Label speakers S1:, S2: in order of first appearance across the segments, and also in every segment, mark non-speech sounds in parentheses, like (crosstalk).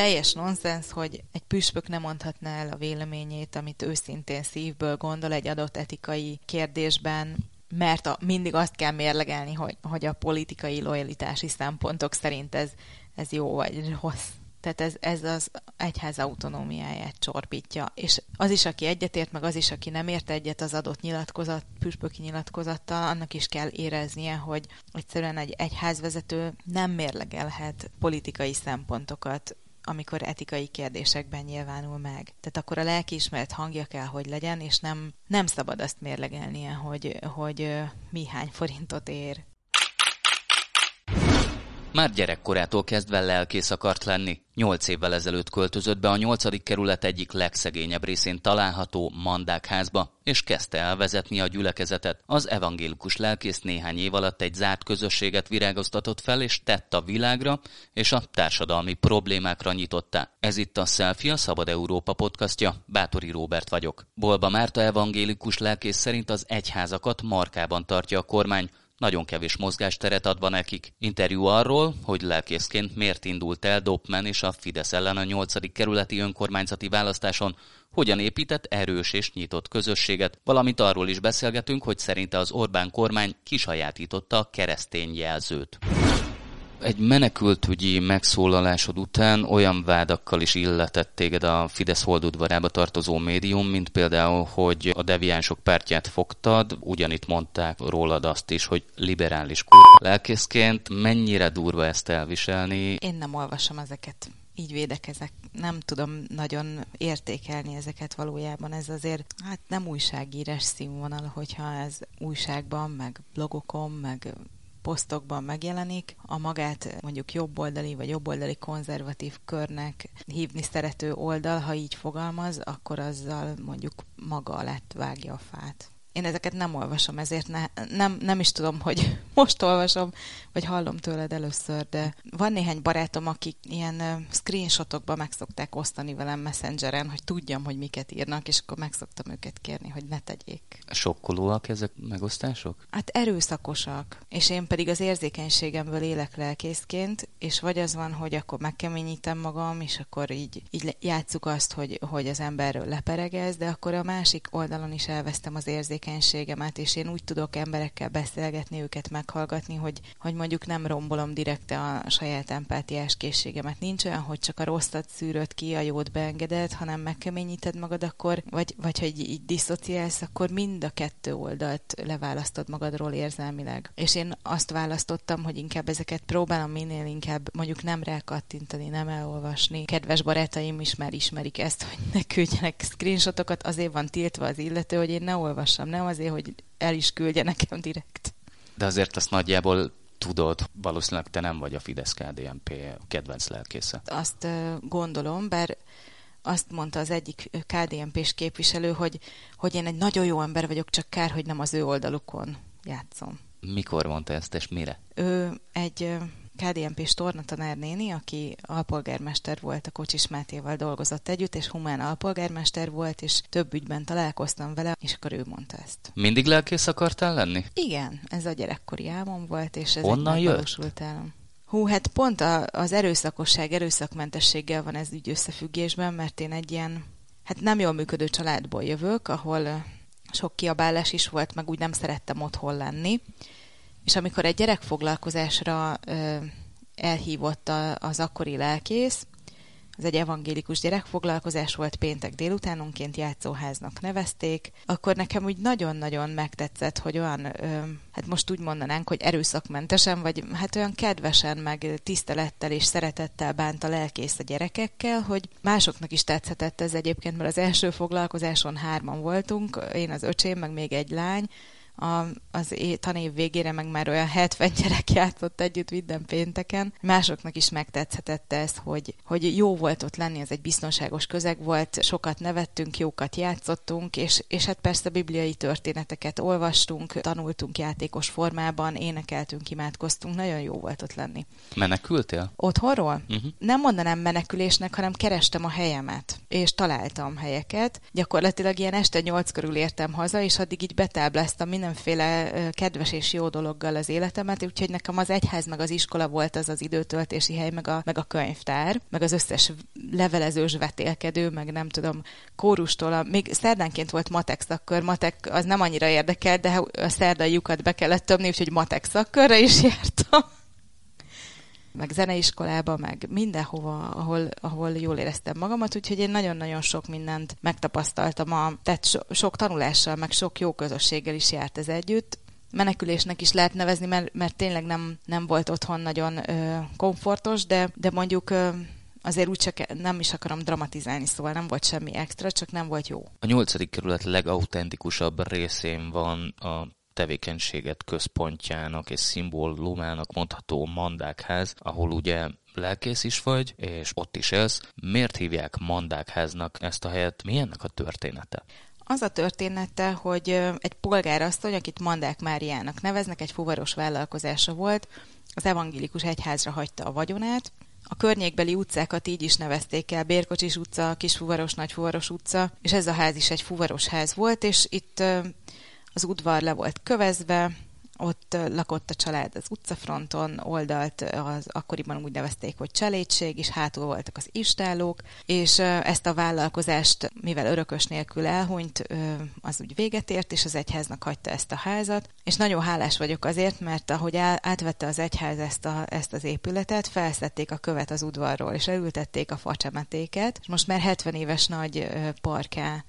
S1: teljes nonsens, hogy egy püspök nem mondhatná el a véleményét, amit őszintén szívből gondol egy adott etikai kérdésben, mert a, mindig azt kell mérlegelni, hogy, hogy a politikai lojalitási szempontok szerint ez, ez jó vagy rossz. Tehát ez, ez az egyház autonómiáját csorbítja. És az is, aki egyetért, meg az is, aki nem ért egyet az adott nyilatkozat, püspöki nyilatkozattal, annak is kell éreznie, hogy egyszerűen egy egyházvezető nem mérlegelhet politikai szempontokat amikor etikai kérdésekben nyilvánul meg. Tehát akkor a lelkiismeret hangja kell, hogy legyen, és nem, nem szabad azt mérlegelnie, hogy, hogy mi hány forintot ér.
S2: Már gyerekkorától kezdve lelkész akart lenni. Nyolc évvel ezelőtt költözött be a nyolcadik kerület egyik legszegényebb részén található Mandákházba, és kezdte elvezetni a gyülekezetet. Az evangélikus lelkész néhány év alatt egy zárt közösséget virágoztatott fel, és tett a világra, és a társadalmi problémákra nyitotta. Ez itt a Selfie, a Szabad Európa podcastja. Bátori Róbert vagyok. Bolba Márta evangélikus lelkész szerint az egyházakat markában tartja a kormány, nagyon kevés mozgásteret adva nekik. Interjú arról, hogy lelkészként miért indult el Doppman és a Fidesz ellen a 8. kerületi önkormányzati választáson, hogyan épített erős és nyitott közösséget, valamint arról is beszélgetünk, hogy szerinte az Orbán kormány kisajátította a keresztény jelzőt egy menekültügyi megszólalásod után olyan vádakkal is illetett téged a Fidesz holdudvarába tartozó médium, mint például, hogy a deviánsok pártját fogtad, ugyanitt mondták rólad azt is, hogy liberális k*** lelkészként. Mennyire durva ezt elviselni?
S1: Én nem olvasom ezeket így védekezek. Nem tudom nagyon értékelni ezeket valójában. Ez azért hát nem újságírás színvonal, hogyha ez újságban, meg blogokon, meg posztokban megjelenik, a magát mondjuk jobboldali vagy jobboldali konzervatív körnek hívni szerető oldal, ha így fogalmaz, akkor azzal mondjuk maga alá vágja a fát én ezeket nem olvasom, ezért ne, nem, nem is tudom, hogy (laughs) most olvasom, vagy hallom tőled először, de van néhány barátom, akik ilyen screenshotokban meg szokták osztani velem messengeren, hogy tudjam, hogy miket írnak, és akkor meg szoktam őket kérni, hogy ne tegyék.
S2: Sokkolóak ezek megosztások?
S1: Hát erőszakosak, és én pedig az érzékenységemből élek lelkészként, és vagy az van, hogy akkor megkeményítem magam, és akkor így, így játsszuk azt, hogy, hogy az emberről leperegez, de akkor a másik oldalon is elvesztem az érzékenységet, érzékenységemet, és én úgy tudok emberekkel beszélgetni, őket meghallgatni, hogy, hogy mondjuk nem rombolom direkte a saját empátiás készségemet. Nincs olyan, hogy csak a rosszat szűröd ki, a jót beengeded, hanem megkeményíted magad, akkor, vagy, vagy hogy így diszociálsz, akkor mind a kettő oldalt leválasztod magadról érzelmileg. És én azt választottam, hogy inkább ezeket próbálom minél inkább mondjuk nem rákattintani, nem elolvasni. Kedves barátaim is már ismerik ezt, hogy ne küldjenek screenshotokat, azért van tiltva az illető, hogy én ne olvassam nem azért, hogy el is küldje nekem direkt.
S2: De azért azt nagyjából tudod, valószínűleg te nem vagy a Fidesz-KDNP kedvenc lelkésze.
S1: Azt gondolom, bár azt mondta az egyik KDNP-s képviselő, hogy, hogy én egy nagyon jó ember vagyok, csak kár, hogy nem az ő oldalukon játszom.
S2: Mikor mondta ezt, és mire?
S1: Ő egy KDNP-s tornatanár néni, aki alpolgármester volt, a Kocsis Mátéval dolgozott együtt, és humán alpolgármester volt, és több ügyben találkoztam vele, és akkor ő mondta ezt.
S2: Mindig lelkész akartál lenni?
S1: Igen, ez a gyerekkori álmom volt, és ez
S2: Honnan
S1: egy megvalósult álom. Hú, hát pont a, az erőszakosság, erőszakmentességgel van ez ügy összefüggésben, mert én egy ilyen, hát nem jól működő családból jövök, ahol sok kiabálás is volt, meg úgy nem szerettem otthon lenni, és amikor egy gyerekfoglalkozásra ö, elhívott a, az akkori lelkész, az egy evangélikus gyerekfoglalkozás volt péntek délutánonként játszóháznak nevezték, akkor nekem úgy nagyon-nagyon megtetszett, hogy olyan, hát most úgy mondanánk, hogy erőszakmentesen, vagy hát olyan kedvesen, meg tisztelettel és szeretettel bánt a lelkész a gyerekekkel, hogy másoknak is tetszett ez egyébként, mert az első foglalkozáson hárman voltunk, én az öcsém, meg még egy lány, a, az é, tanév végére meg már olyan 70 gyerek játszott együtt minden pénteken. Másoknak is megtetszhetett ez, hogy, hogy jó volt ott lenni, ez egy biztonságos közeg volt, sokat nevettünk, jókat játszottunk, és, és hát persze bibliai történeteket olvastunk, tanultunk játékos formában, énekeltünk, imádkoztunk, nagyon jó volt ott lenni.
S2: Menekültél?
S1: Otthonról? Uh-huh. Nem mondanám menekülésnek, hanem kerestem a helyemet, és találtam helyeket. Gyakorlatilag ilyen este nyolc körül értem haza, és addig így betábláztam minden mindenféle kedves és jó dologgal az életemet, úgyhogy nekem az egyház meg az iskola volt az az időtöltési hely, meg a, meg a könyvtár, meg az összes levelezős vetélkedő, meg nem tudom, kórustól, a, még szerdánként volt matek szakkör, matek az nem annyira érdekel, de a szerdai lyukat be kellett tömni, úgyhogy matek szakkörre is (laughs) jártam meg zeneiskolába, meg mindenhova, ahol, ahol jól éreztem magamat, úgyhogy én nagyon-nagyon sok mindent megtapasztaltam, a, tehát so, sok tanulással, meg sok jó közösséggel is járt ez együtt. Menekülésnek is lehet nevezni, mert, mert tényleg nem, nem volt otthon nagyon ö, komfortos, de, de mondjuk ö, azért úgy csak nem is akarom dramatizálni, szóval nem volt semmi extra, csak nem volt jó.
S2: A nyolcadik kerület legautentikusabb részén van a tevékenységet központjának és szimbólumának mondható Mandákház, ahol ugye lelkész is vagy, és ott is élsz. Miért hívják Mandákháznak ezt a helyet? Mi ennek a története?
S1: Az a története, hogy egy polgárasszony, akit Mandák Máriának neveznek, egy fuvaros vállalkozása volt, az evangélikus egyházra hagyta a vagyonát, a környékbeli utcákat így is nevezték el, Bérkocsis utca, Kisfuvaros, Nagyfuvaros utca, és ez a ház is egy fuvaros ház volt, és itt az udvar le volt kövezve, ott lakott a család az utcafronton, oldalt az akkoriban úgy nevezték, hogy cselédség, és hátul voltak az istálók, és ezt a vállalkozást, mivel örökös nélkül elhunyt, az úgy véget ért, és az egyháznak hagyta ezt a házat, és nagyon hálás vagyok azért, mert ahogy átvette az egyház ezt, a, ezt az épületet, felszették a követ az udvarról, és elültették a facsemetéket, és most már 70 éves nagy parká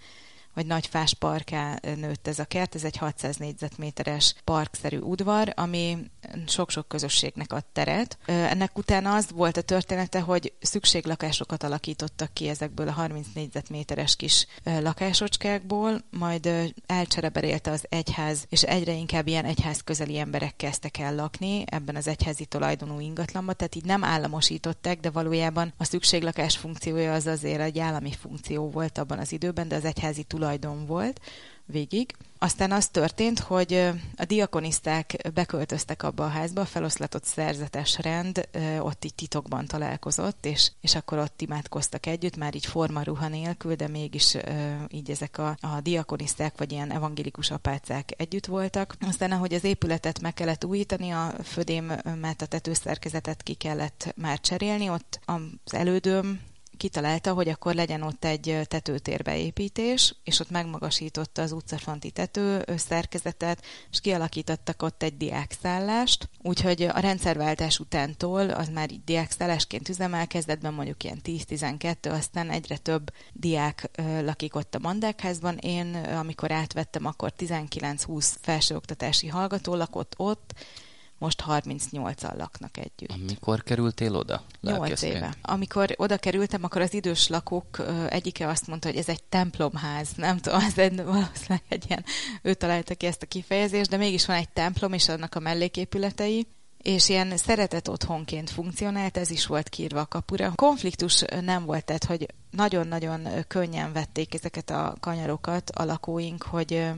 S1: vagy nagy fás parká nőtt ez a kert. Ez egy 600 négyzetméteres parkszerű udvar, ami sok-sok közösségnek ad teret. Ennek utána az volt a története, hogy szükséglakásokat alakítottak ki ezekből a 30 négyzetméteres kis lakásocskákból, majd elcsereberélte az egyház, és egyre inkább ilyen egyház közeli emberek kezdtek el lakni ebben az egyházi tulajdonú ingatlanban, tehát így nem államosították, de valójában a szükséglakás funkciója az azért egy állami funkció volt abban az időben, de az egyházi tulajdon volt végig. Aztán az történt, hogy a diakoniszták beköltöztek abba a házba, a feloszlatott szerzetes rend ott így titokban találkozott, és, és akkor ott imádkoztak együtt, már így formaruha nélkül, de mégis így ezek a, a diakoniszták, vagy ilyen evangélikus apácák együtt voltak. Aztán, ahogy az épületet meg kellett újítani, a födémet, a tetőszerkezetet ki kellett már cserélni, ott az elődöm kitalálta, hogy akkor legyen ott egy tetőtérbeépítés, és ott megmagasította az utcafonti tető szerkezetet, és kialakítottak ott egy diákszállást, úgyhogy a rendszerváltás utántól az már így diákszállásként üzemel, kezdetben mondjuk ilyen 10-12, aztán egyre több diák lakik ott a Mandákházban. Én, amikor átvettem, akkor 19-20 felsőoktatási hallgató lakott ott, most 38-al laknak együtt.
S2: Mikor kerültél oda?
S1: 8 éve. Amikor oda kerültem, akkor az idős lakók egyike azt mondta, hogy ez egy templomház. Nem tudom, ez egy, valószínűleg egy ilyen, ő találta ki ezt a kifejezést, de mégis van egy templom, és annak a melléképületei és ilyen szeretet otthonként funkcionált, ez is volt kírva a kapura. Konfliktus nem volt, tehát hogy nagyon-nagyon könnyen vették ezeket a kanyarokat a lakóink, hogy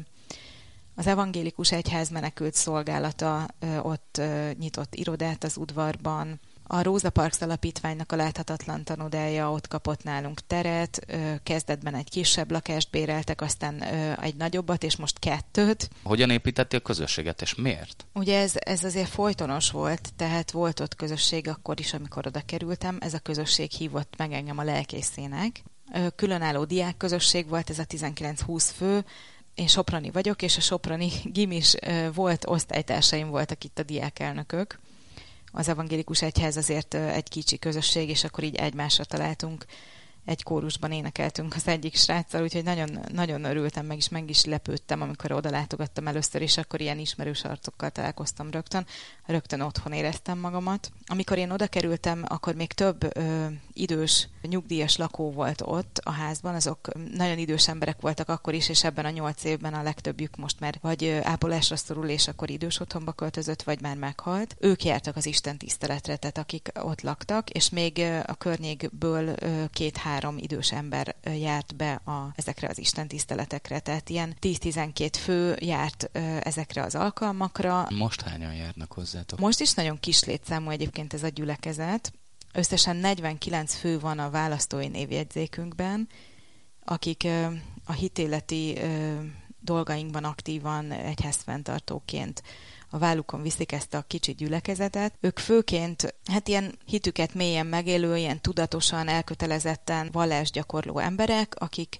S1: az evangélikus egyház menekült szolgálata ott nyitott irodát az udvarban, a Róza Parks alapítványnak a láthatatlan tanodája ott kapott nálunk teret, kezdetben egy kisebb lakást béreltek, aztán egy nagyobbat, és most kettőt.
S2: Hogyan építettél közösséget, és miért?
S1: Ugye ez, ez azért folytonos volt, tehát volt ott közösség akkor is, amikor oda kerültem. Ez a közösség hívott meg engem a lelkészének. Különálló diák közösség volt, ez a 19-20 fő, én Soprani vagyok, és a Soprani gimis volt, osztálytársaim voltak itt a diákelnökök. Az evangélikus egyház azért egy kicsi közösség, és akkor így egymásra találtunk egy kórusban énekeltünk az egyik sráccal, úgyhogy nagyon, nagyon örültem, meg is meg is lepődtem, amikor oda látogattam először, és akkor ilyen ismerős arcokkal találkoztam rögtön. Rögtön otthon éreztem magamat. Amikor én oda kerültem, akkor még több ö, idős, nyugdíjas lakó volt ott a házban, azok nagyon idős emberek voltak akkor is, és ebben a nyolc évben a legtöbbjük most már vagy ápolásra szorul, és akkor idős otthonba költözött, vagy már meghalt. Ők jártak az Isten tiszteletre, tehát akik ott laktak, és még a környékből két-három három idős ember járt be a, ezekre az istentiszteletekre, tehát ilyen 10-12 fő járt ezekre az alkalmakra.
S2: Most hányan járnak hozzátok?
S1: Most is nagyon kis létszámú egyébként ez a gyülekezet. Összesen 49 fő van a választói névjegyzékünkben, akik a hitéleti dolgainkban aktívan egyházfenntartóként a vállukon viszik ezt a kicsi gyülekezetet. Ők főként, hát ilyen hitüket mélyen megélő, ilyen tudatosan, elkötelezetten vallásgyakorló emberek, akik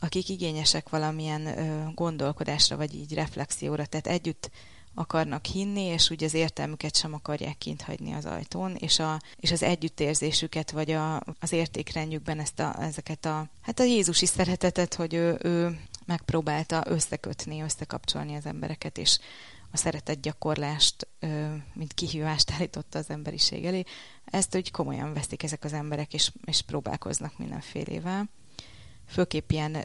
S1: akik igényesek valamilyen ö, gondolkodásra, vagy így reflexióra, tehát együtt akarnak hinni, és úgy az értelmüket sem akarják kint hagyni az ajtón, és, a, és az együttérzésüket, vagy a, az értékrendjükben ezt a, ezeket a, hát a Jézusi szeretetet, hogy ő, ő megpróbálta összekötni, összekapcsolni az embereket, és a szeretet gyakorlást, mint kihívást állította az emberiség elé. Ezt úgy komolyan veszik ezek az emberek, és, és próbálkoznak mindenfélével. Főképp ilyen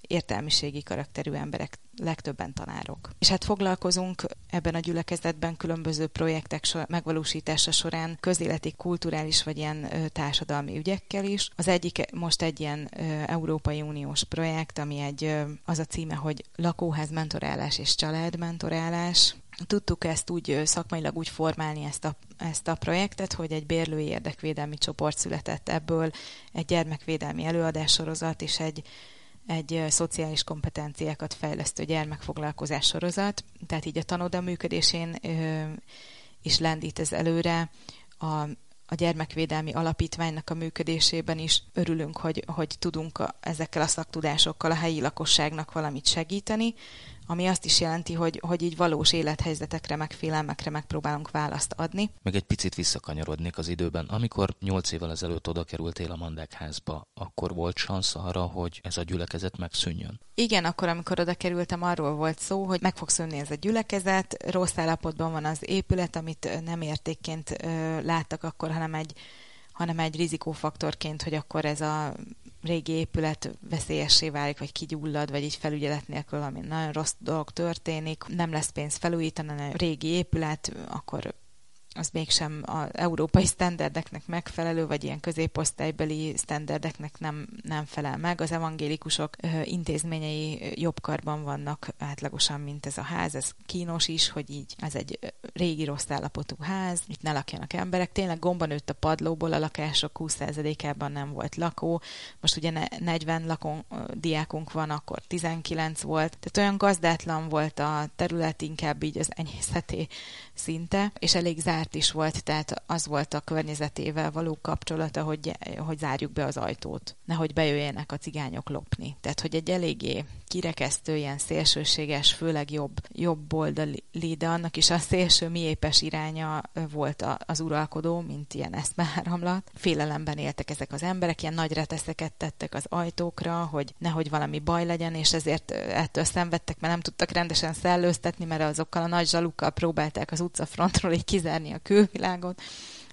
S1: értelmiségi karakterű emberek, legtöbben tanárok. És hát foglalkozunk ebben a gyülekezetben különböző projektek sor, megvalósítása során közéleti, kulturális vagy ilyen társadalmi ügyekkel is. Az egyik most egy ilyen Európai Uniós projekt, ami egy, az a címe, hogy lakóház mentorálás és családmentorálás. Tudtuk ezt úgy szakmailag úgy formálni ezt a, ezt a projektet, hogy egy bérlői érdekvédelmi csoport született ebből, egy gyermekvédelmi előadássorozat és egy egy szociális kompetenciákat fejlesztő gyermekfoglalkozás sorozat, tehát így a tanoda működésén is lendít ez előre, a, a gyermekvédelmi alapítványnak a működésében is örülünk, hogy, hogy tudunk a, ezekkel a szaktudásokkal a helyi lakosságnak valamit segíteni, ami azt is jelenti, hogy, hogy így valós élethelyzetekre, meg félelmekre megpróbálunk választ adni.
S2: Meg egy picit visszakanyarodnék az időben. Amikor nyolc évvel ezelőtt oda kerültél a Mandákházba, akkor volt szansz arra, hogy ez a gyülekezet megszűnjön?
S1: Igen, akkor, amikor oda kerültem, arról volt szó, hogy meg fog szűnni ez a gyülekezet, rossz állapotban van az épület, amit nem értékként láttak akkor, hanem egy hanem egy rizikófaktorként, hogy akkor ez a régi épület veszélyessé válik, vagy kigyullad, vagy így felügyelet nélkül valami nagyon rossz dolog történik, nem lesz pénz felújítani a régi épület, akkor az mégsem az európai sztenderdeknek megfelelő, vagy ilyen középosztálybeli sztenderdeknek nem, nem felel meg. Az evangélikusok intézményei jobb karban vannak átlagosan, mint ez a ház. Ez kínos is, hogy így ez egy régi rossz állapotú ház, itt ne lakjanak emberek. Tényleg gomba nőtt a padlóból, a lakások 20%-ában nem volt lakó. Most ugye 40 lakon, diákunk van, akkor 19 volt. Tehát olyan gazdátlan volt a terület, inkább így az enyészeté szinte, és elég zárt is volt, tehát az volt a környezetével való kapcsolata, hogy, hogy zárjuk be az ajtót, nehogy bejöjjenek a cigányok lopni. Tehát, hogy egy eléggé kirekesztő, ilyen szélsőséges, főleg jobb, jobb oldali, de annak is a szélső miépes iránya volt az uralkodó, mint ilyen eszmeáramlat. Félelemben éltek ezek az emberek, ilyen nagy reteszeket tettek az ajtókra, hogy nehogy valami baj legyen, és ezért ettől szenvedtek, mert nem tudtak rendesen szellőztetni, mert azokkal a nagy zsalukkal próbálták az utcafrontról így kizárni a külvilágot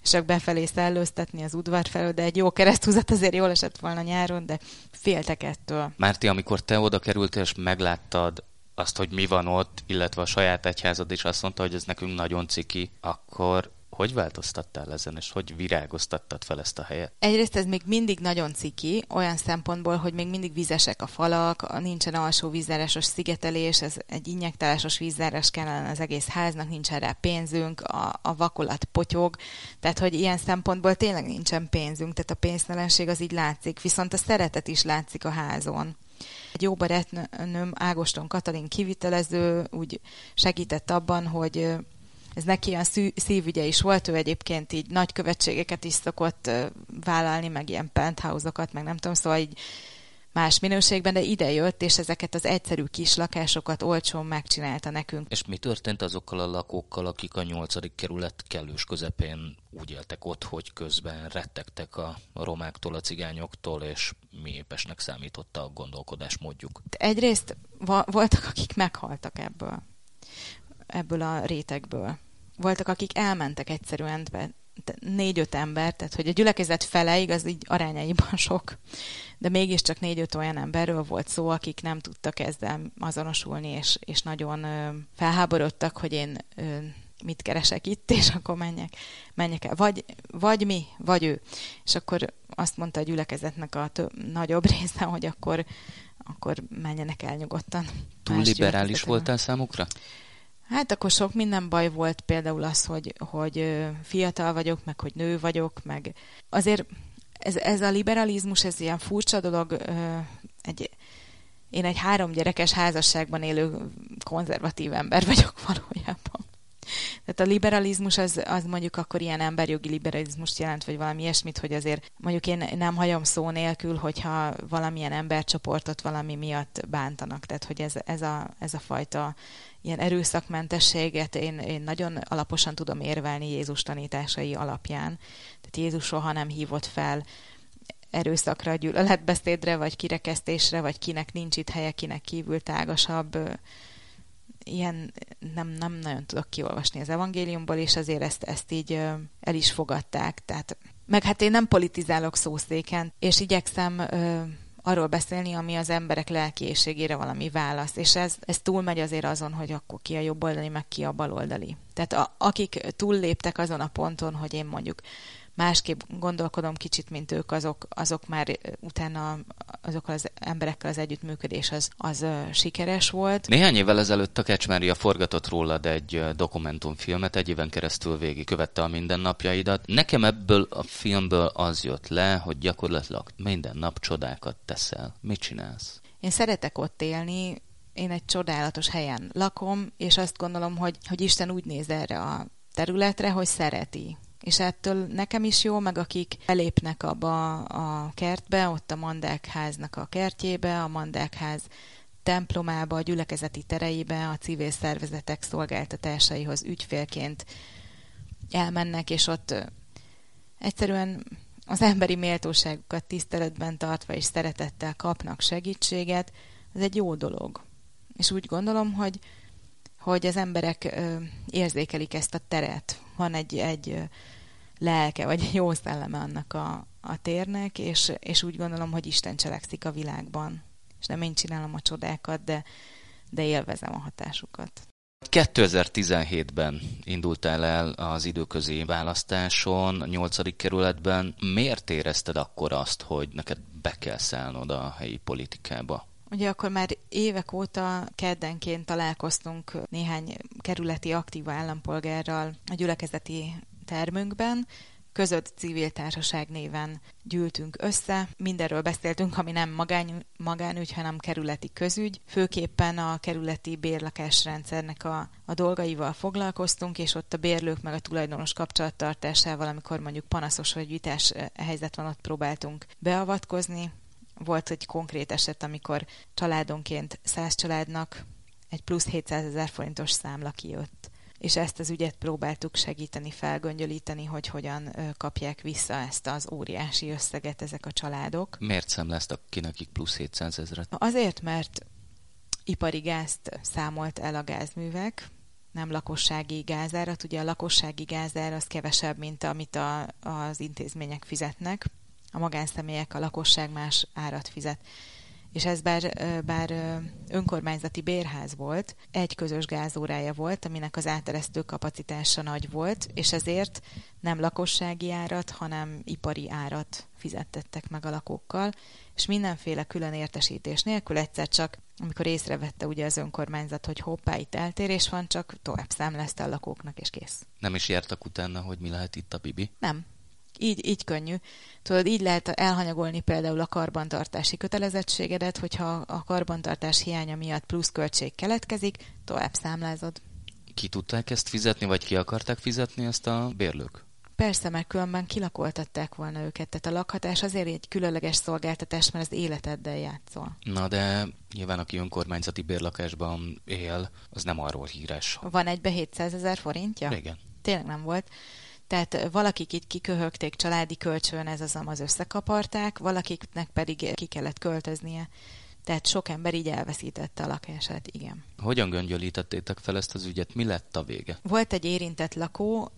S1: és csak befelé szellőztetni az udvar felől, de egy jó kereszthúzat azért jól esett volna nyáron, de féltek ettől.
S2: Márti, amikor te oda kerültél, és megláttad azt, hogy mi van ott, illetve a saját egyházad is azt mondta, hogy ez nekünk nagyon ciki, akkor hogy változtattál ezen, és hogy virágoztattad fel ezt a helyet?
S1: Egyrészt ez még mindig nagyon ciki, olyan szempontból, hogy még mindig vizesek a falak, nincsen alsó vízzárásos szigetelés, ez egy injektálásos vízzárás kellene az egész háznak, nincsen rá pénzünk, a, a vakolat potyog, tehát hogy ilyen szempontból tényleg nincsen pénzünk, tehát a pénztelenség az így látszik, viszont a szeretet is látszik a házon. Egy jó barátnőm, Ágoston Katalin kivitelező, úgy segített abban, hogy ez neki ilyen szívügye is volt, ő egyébként így nagy követségeket is szokott vállalni, meg ilyen penthouse-okat, meg nem tudom, szóval így más minőségben, de ide jött, és ezeket az egyszerű kis lakásokat olcsón megcsinálta nekünk.
S2: És mi történt azokkal a lakókkal, akik a nyolcadik kerület kellős közepén úgy éltek ott, hogy közben rettegtek a romáktól, a cigányoktól, és mi épesnek számította a gondolkodás módjuk?
S1: Egyrészt voltak, akik meghaltak ebből ebből a rétegből. Voltak, akik elmentek egyszerűen, négy-öt ember, tehát hogy a gyülekezet fele, igaz, így arányaiban (laughs) sok, de mégiscsak négy-öt olyan emberről volt szó, akik nem tudtak ezzel azonosulni, és, és nagyon ö, felháborodtak, hogy én ö, mit keresek itt, és akkor menjek, menjek el. Vagy, vagy mi, vagy ő. És akkor azt mondta a gyülekezetnek a több, nagyobb része, hogy akkor, akkor menjenek el nyugodtan.
S2: Túl liberális voltál számukra?
S1: Hát akkor sok minden baj volt, például az, hogy, hogy fiatal vagyok, meg hogy nő vagyok, meg azért ez, ez a liberalizmus, ez ilyen furcsa dolog, egy, én egy három gyerekes házasságban élő konzervatív ember vagyok (laughs) valójában. Tehát a liberalizmus az, az mondjuk akkor ilyen emberjogi liberalizmust jelent, vagy valami ilyesmit, hogy azért mondjuk én nem hagyom szó nélkül, hogyha valamilyen embercsoportot valami miatt bántanak. Tehát, hogy ez, ez, a, ez a fajta ilyen erőszakmentességet én, én nagyon alaposan tudom érvelni Jézus tanításai alapján. Tehát Jézus soha nem hívott fel erőszakra, gyűlöletbeszédre, vagy kirekesztésre, vagy kinek nincs itt helye, kinek kívül tágasabb ilyen nem, nem nagyon tudok kiolvasni az evangéliumból, és azért ezt, ezt így el is fogadták. Tehát, meg hát én nem politizálok szószéken, és igyekszem arról beszélni, ami az emberek lelkiségére valami válasz. És ez, ez túlmegy azért azon, hogy akkor ki a jobboldali, meg ki a baloldali. Tehát a, akik túlléptek azon a ponton, hogy én mondjuk másképp gondolkodom kicsit, mint ők, azok, azok már utána azokkal az emberekkel az együttműködés az, az sikeres volt.
S2: Néhány évvel ezelőtt a Kecsmária forgatott rólad egy dokumentumfilmet, egy éven keresztül végig követte a mindennapjaidat. Nekem ebből a filmből az jött le, hogy gyakorlatilag minden nap csodákat teszel. Mit csinálsz?
S1: Én szeretek ott élni, én egy csodálatos helyen lakom, és azt gondolom, hogy, hogy Isten úgy néz erre a területre, hogy szereti és ettől nekem is jó, meg akik belépnek abba a kertbe, ott a Mandákháznak a kertjébe, a Mandákház templomába, a gyülekezeti tereibe, a civil szervezetek szolgáltatásaihoz ügyfélként elmennek, és ott egyszerűen az emberi méltóságukat tiszteletben tartva és szeretettel kapnak segítséget, ez egy jó dolog. És úgy gondolom, hogy, hogy az emberek érzékelik ezt a teret. Van egy, egy lelke, vagy jó szelleme annak a, a térnek, és, és úgy gondolom, hogy Isten cselekszik a világban. És nem én csinálom a csodákat, de, de élvezem a hatásukat.
S2: 2017-ben indultál el az időközi választáson, a 8. kerületben. Miért érezted akkor azt, hogy neked be kell szállnod a helyi politikába?
S1: Ugye akkor már évek óta keddenként találkoztunk néhány kerületi aktív állampolgárral a gyülekezeti termünkben, között civil társaság néven gyűltünk össze. Mindenről beszéltünk, ami nem magány, magánügy, hanem kerületi közügy. Főképpen a kerületi bérlakásrendszernek a, a dolgaival foglalkoztunk, és ott a bérlők meg a tulajdonos kapcsolattartásával, amikor mondjuk panaszos vagy vitás eh, helyzet van, ott próbáltunk beavatkozni. Volt egy konkrét eset, amikor családonként száz családnak egy plusz 700 ezer forintos számla kijött és ezt az ügyet próbáltuk segíteni, felgöngyölíteni, hogy hogyan kapják vissza ezt az óriási összeget ezek a családok.
S2: Miért számláztak ki nekik plusz 700 ezeret?
S1: Azért, mert ipari gázt számolt el a gázművek, nem lakossági gázárat. Ugye a lakossági gázár az kevesebb, mint amit a, az intézmények fizetnek. A magánszemélyek, a lakosság más árat fizet és ez bár, bár önkormányzati bérház volt, egy közös gázórája volt, aminek az áteresztő kapacitása nagy volt, és ezért nem lakossági árat, hanem ipari árat fizettettek meg a lakókkal, és mindenféle külön értesítés nélkül egyszer csak, amikor észrevette ugye az önkormányzat, hogy hoppá, itt eltérés van, csak tovább számlázta a lakóknak, és kész.
S2: Nem is jártak utána, hogy mi lehet itt a bibi?
S1: Nem, így, így könnyű. Tudod, így lehet elhanyagolni például a karbantartási kötelezettségedet, hogyha a karbantartás hiánya miatt plusz költség keletkezik, tovább számlázod.
S2: Ki tudták ezt fizetni, vagy ki akarták fizetni ezt a bérlők?
S1: Persze, mert különben kilakoltatták volna őket. Tehát a lakhatás azért egy különleges szolgáltatás, mert az életeddel játszol.
S2: Na de nyilván aki önkormányzati bérlakásban él, az nem arról híres.
S1: Van egybe 700 ezer forintja?
S2: Igen.
S1: Tényleg nem volt. Tehát valakik itt kiköhögték családi kölcsön, ez az az összekaparták, valakiknek pedig ki kellett költöznie. Tehát sok ember így elveszítette a lakását, igen.
S2: Hogyan göngyölítettétek fel ezt az ügyet? Mi lett a vége?
S1: Volt egy érintett lakó,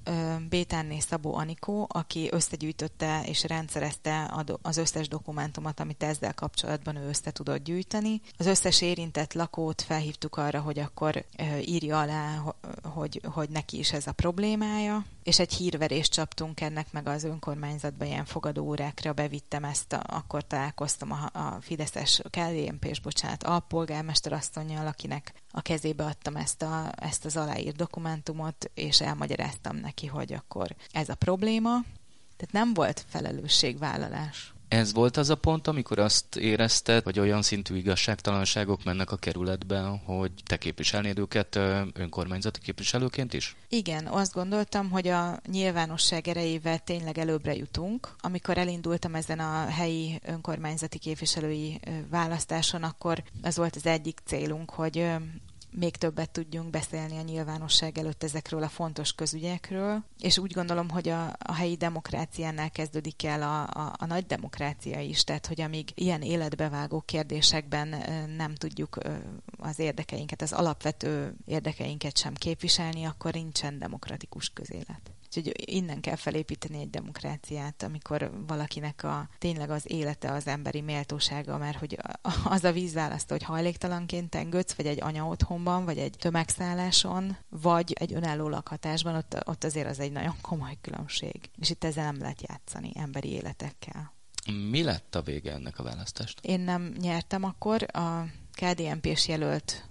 S1: Bétánné Szabó Anikó, aki összegyűjtötte és rendszerezte az összes dokumentumot, amit ezzel kapcsolatban ő össze tudott gyűjteni. Az összes érintett lakót felhívtuk arra, hogy akkor írja alá, hogy, hogy neki is ez a problémája, és egy hírverést csaptunk ennek, meg az önkormányzatban ilyen fogadóórákra bevittem ezt, a, akkor találkoztam a, a Fideszes KDNP-s, bocsánat, alpolgármester asszonyjal, akinek a kezébe adtam ezt, a, ezt az aláírt dokumentumot, és elmagyaráztam neki, hogy akkor ez a probléma. Tehát nem volt felelősségvállalás.
S2: Ez volt az a pont, amikor azt érezted, hogy olyan szintű igazságtalanságok mennek a kerületben, hogy te képviselnéd őket önkormányzati képviselőként is?
S1: Igen, azt gondoltam, hogy a nyilvánosság erejével tényleg előbbre jutunk. Amikor elindultam ezen a helyi önkormányzati képviselői választáson, akkor az volt az egyik célunk, hogy még többet tudjunk beszélni a nyilvánosság előtt ezekről a fontos közügyekről, és úgy gondolom, hogy a, a helyi demokráciánál kezdődik el a, a, a nagy demokrácia is, tehát hogy amíg ilyen életbevágó kérdésekben nem tudjuk az érdekeinket, az alapvető érdekeinket sem képviselni, akkor nincsen demokratikus közélet. Úgyhogy innen kell felépíteni egy demokráciát, amikor valakinek a tényleg az élete, az emberi méltósága, mert hogy az a vízválasztó, hogy hajléktalanként tengődsz, vagy egy anya otthonban, vagy egy tömegszálláson, vagy egy önálló lakhatásban, ott, ott azért az egy nagyon komoly különbség. És itt ezzel nem lehet játszani emberi életekkel.
S2: Mi lett a vége ennek a választást?
S1: Én nem nyertem akkor, a KDNP-s jelölt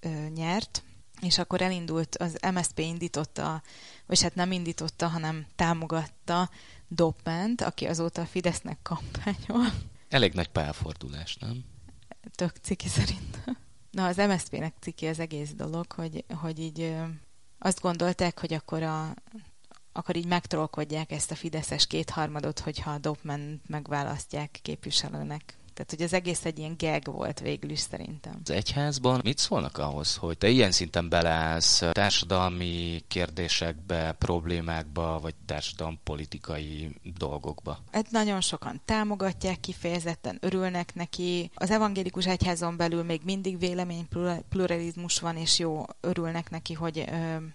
S1: ö, nyert, és akkor elindult, az MSZP indította, vagy hát nem indította, hanem támogatta Dobbent, aki azóta a Fidesznek kampányol.
S2: Elég nagy pálfordulás, nem?
S1: Tök ciki szerint. Na, az MSZP-nek ciki az egész dolog, hogy, hogy így azt gondolták, hogy akkor a akkor így megtrolkodják ezt a fideszes kétharmadot, hogyha a Dobment megválasztják képviselőnek. Tehát, hogy az egész egy ilyen gag volt végül is szerintem.
S2: Az egyházban mit szólnak ahhoz, hogy te ilyen szinten beleállsz társadalmi kérdésekbe, problémákba, vagy társadalmi politikai dolgokba?
S1: Hát nagyon sokan támogatják, kifejezetten örülnek neki. Az evangélikus egyházon belül még mindig vélemény pluralizmus van, és jó, örülnek neki, hogy,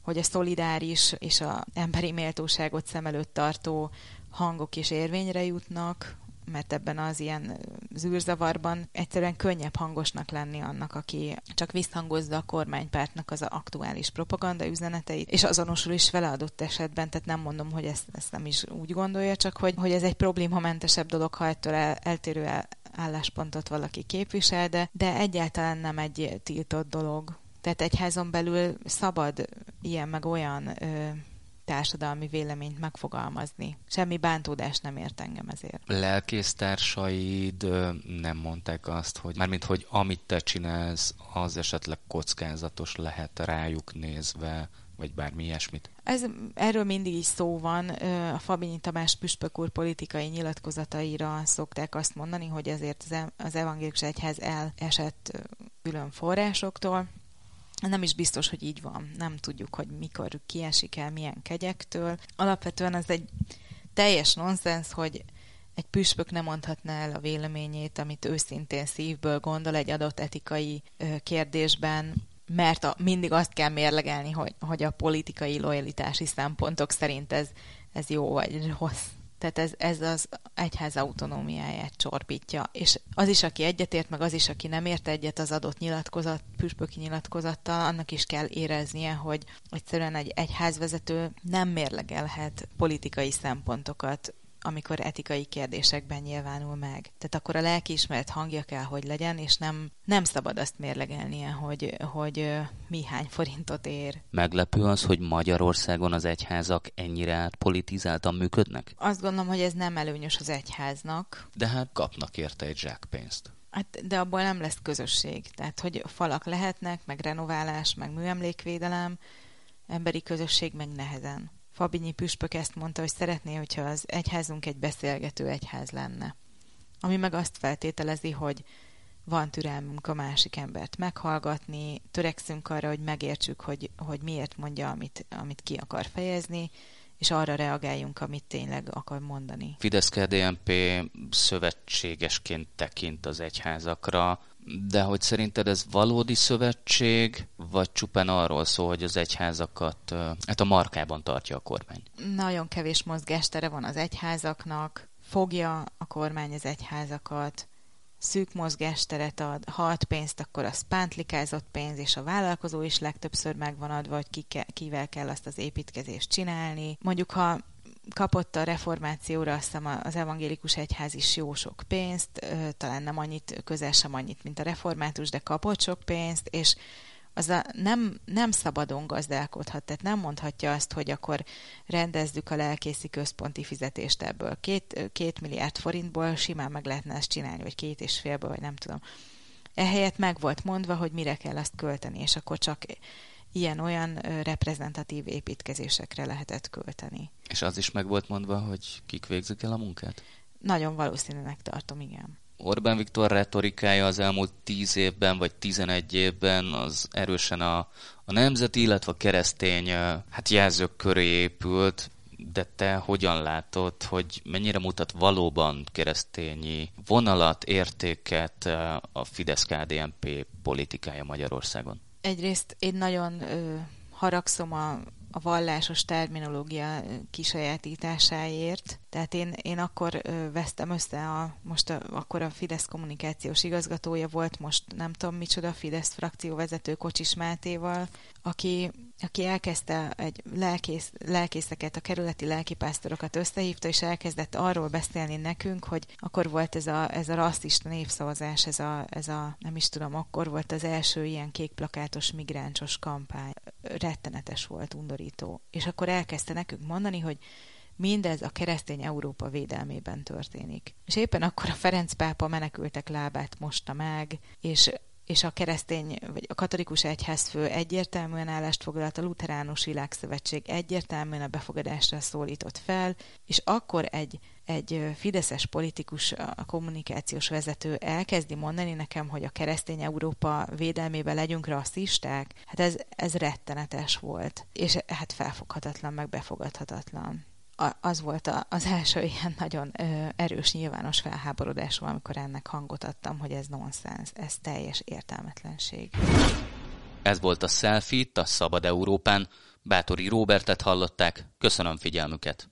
S1: hogy a szolidáris és a emberi méltóságot szem előtt tartó hangok is érvényre jutnak, mert ebben az ilyen zűrzavarban egyszerűen könnyebb hangosnak lenni annak, aki csak visszhangozza a kormánypártnak az aktuális propaganda üzeneteit, és azonosul is vele adott esetben, tehát nem mondom, hogy ezt, ezt nem is úgy gondolja, csak hogy, hogy ez egy problémamentesebb dolog, ha ettől el, eltérő el, álláspontot valaki képvisel, de, de egyáltalán nem egy tiltott dolog. Tehát egyházon belül szabad ilyen meg olyan ö, társadalmi véleményt megfogalmazni. Semmi bántódás nem ért engem ezért.
S2: Lelkésztársaid nem mondták azt, hogy mármint, hogy amit te csinálsz, az esetleg kockázatos lehet rájuk nézve, vagy bármi ilyesmit?
S1: Ez, erről mindig is szó van. A Fabinyi Tamás püspök úr politikai nyilatkozataira szokták azt mondani, hogy ezért az evangélikus egyház elesett külön forrásoktól, nem is biztos, hogy így van. Nem tudjuk, hogy mikor kiesik el, milyen kegyektől. Alapvetően ez egy teljes nonsens, hogy egy püspök nem mondhatná el a véleményét, amit őszintén szívből gondol egy adott etikai kérdésben, mert a, mindig azt kell mérlegelni, hogy, hogy a politikai lojalitási szempontok szerint ez, ez jó vagy rossz. Tehát ez, ez az egyház autonómiáját csorbítja. És az is, aki egyetért, meg az is, aki nem ért egyet az adott nyilatkozat, püspöki nyilatkozattal, annak is kell éreznie, hogy egyszerűen egy egyházvezető nem mérlegelhet politikai szempontokat amikor etikai kérdésekben nyilvánul meg. Tehát akkor a lelkiismeret hangja kell, hogy legyen, és nem, nem szabad azt mérlegelnie, hogy, hogy mi hány forintot ér.
S2: Meglepő az, hogy Magyarországon az egyházak ennyire átpolitizáltan működnek?
S1: Azt gondolom, hogy ez nem előnyös az egyháznak.
S2: De hát kapnak érte egy zsákpénzt.
S1: Hát, de abból nem lesz közösség. Tehát, hogy falak lehetnek, meg renoválás, meg műemlékvédelem, emberi közösség meg nehezen. Fabinyi püspök ezt mondta, hogy szeretné, hogyha az egyházunk egy beszélgető egyház lenne. Ami meg azt feltételezi, hogy van türelmünk a másik embert meghallgatni, törekszünk arra, hogy megértsük, hogy, hogy miért mondja, amit, amit ki akar fejezni, és arra reagáljunk, amit tényleg akar mondani.
S2: Fidesz-KDNP szövetségesként tekint az egyházakra, de hogy szerinted ez valódi szövetség, vagy csupán arról szól, hogy az egyházakat hát a markában tartja a kormány?
S1: Nagyon kevés mozgástere van az egyházaknak, fogja a kormány az egyházakat, szűk mozgásteret ad, ha ad pénzt, akkor az pántlikázott pénz, és a vállalkozó is legtöbbször megvan adva, hogy ki ke, kivel kell azt az építkezést csinálni. Mondjuk, ha kapott a reformációra azt hiszem az evangélikus egyház is jó sok pénzt, talán nem annyit, közel sem annyit, mint a református, de kapott sok pénzt, és az a nem, nem szabadon gazdálkodhat, tehát nem mondhatja azt, hogy akkor rendezzük a lelkészi központi fizetést ebből. Két, két milliárd forintból simán meg lehetne ezt csinálni, vagy két és félből, vagy nem tudom. Ehelyett meg volt mondva, hogy mire kell azt költeni, és akkor csak ilyen-olyan reprezentatív építkezésekre lehetett költeni.
S2: És az is meg volt mondva, hogy kik végzik el a munkát?
S1: Nagyon valószínűnek tartom, igen.
S2: Orbán Viktor retorikája az elmúlt 10 évben vagy 11 évben az erősen a, a nemzeti, illetve a keresztény hát jelzők köré épült, de te hogyan látod, hogy mennyire mutat valóban keresztényi vonalat, értéket a Fidesz-KDNP politikája Magyarországon?
S1: Egyrészt én nagyon ö, haragszom a, a vallásos terminológia kisajátításáért. Tehát én, én akkor ö, vesztem össze, a, most a, akkor a Fidesz kommunikációs igazgatója volt, most nem tudom micsoda, Fidesz frakcióvezető Kocsis Mátéval, aki, aki elkezdte egy lelkész, lelkészeket, a kerületi lelkipásztorokat összehívta, és elkezdett arról beszélni nekünk, hogy akkor volt ez a, ez a rasszista népszavazás, ez a, ez a, nem is tudom, akkor volt az első ilyen kékplakátos migráncsos kampány. Rettenetes volt, undorító. És akkor elkezdte nekünk mondani, hogy mindez a keresztény Európa védelmében történik. És éppen akkor a Ferenc pápa menekültek lábát mosta meg, és és a keresztény, vagy a katolikus egyházfő egyértelműen állást foglalt, a Luteránus Világszövetség egyértelműen a befogadásra szólított fel, és akkor egy, egy fideszes politikus, a kommunikációs vezető elkezdi mondani nekem, hogy a keresztény Európa védelmében legyünk rasszisták, hát ez, ez rettenetes volt, és hát felfoghatatlan, meg befogadhatatlan az volt a, az első ilyen nagyon erős nyilvános felháborodásom, amikor ennek hangot adtam, hogy ez nonsens, ez teljes értelmetlenség.
S2: Ez volt a Selfie, a Szabad Európán. Bátori Róbertet hallották. Köszönöm figyelmüket.